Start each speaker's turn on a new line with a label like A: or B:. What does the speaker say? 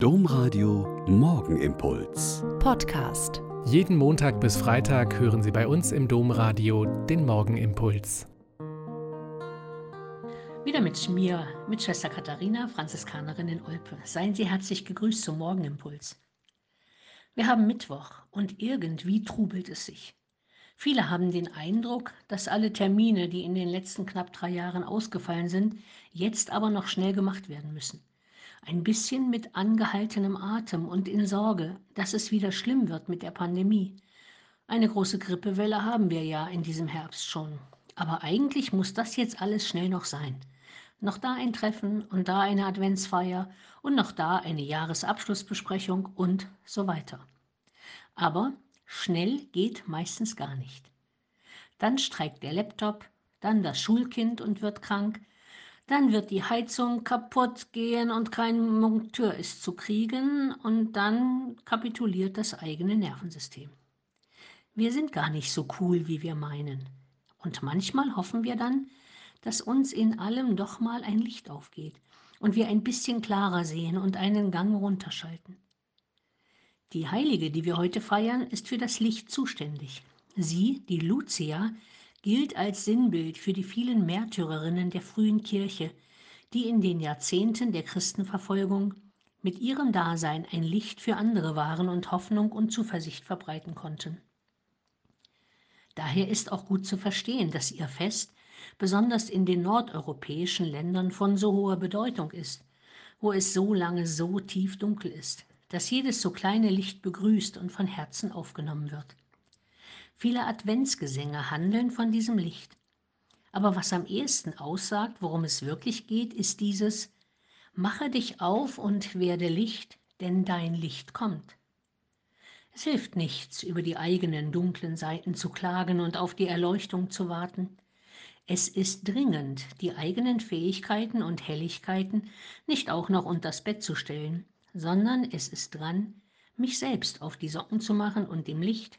A: Domradio Morgenimpuls.
B: Podcast.
C: Jeden Montag bis Freitag hören Sie bei uns im Domradio den Morgenimpuls.
D: Wieder mit mir, mit Schwester Katharina, Franziskanerin in Olpe. Seien Sie herzlich gegrüßt zum Morgenimpuls. Wir haben Mittwoch und irgendwie trubelt es sich. Viele haben den Eindruck, dass alle Termine, die in den letzten knapp drei Jahren ausgefallen sind, jetzt aber noch schnell gemacht werden müssen ein bisschen mit angehaltenem Atem und in Sorge, dass es wieder schlimm wird mit der Pandemie. Eine große Grippewelle haben wir ja in diesem Herbst schon. Aber eigentlich muss das jetzt alles schnell noch sein. Noch da ein Treffen und da eine Adventsfeier und noch da eine Jahresabschlussbesprechung und so weiter. Aber schnell geht meistens gar nicht. Dann streikt der Laptop, dann das Schulkind und wird krank, dann wird die Heizung kaputt gehen und kein Monteur ist zu kriegen und dann kapituliert das eigene Nervensystem. Wir sind gar nicht so cool, wie wir meinen. Und manchmal hoffen wir dann, dass uns in allem doch mal ein Licht aufgeht und wir ein bisschen klarer sehen und einen Gang runterschalten. Die Heilige, die wir heute feiern, ist für das Licht zuständig. Sie, die Lucia, gilt als Sinnbild für die vielen Märtyrerinnen der frühen Kirche, die in den Jahrzehnten der Christenverfolgung mit ihrem Dasein ein Licht für andere waren und Hoffnung und Zuversicht verbreiten konnten. Daher ist auch gut zu verstehen, dass ihr Fest besonders in den nordeuropäischen Ländern von so hoher Bedeutung ist, wo es so lange so tief dunkel ist, dass jedes so kleine Licht begrüßt und von Herzen aufgenommen wird. Viele Adventsgesänge handeln von diesem Licht. Aber was am ehesten aussagt, worum es wirklich geht, ist dieses Mache dich auf und werde Licht, denn dein Licht kommt. Es hilft nichts, über die eigenen dunklen Seiten zu klagen und auf die Erleuchtung zu warten. Es ist dringend, die eigenen Fähigkeiten und Helligkeiten nicht auch noch unters Bett zu stellen, sondern es ist dran, mich selbst auf die Socken zu machen und dem Licht,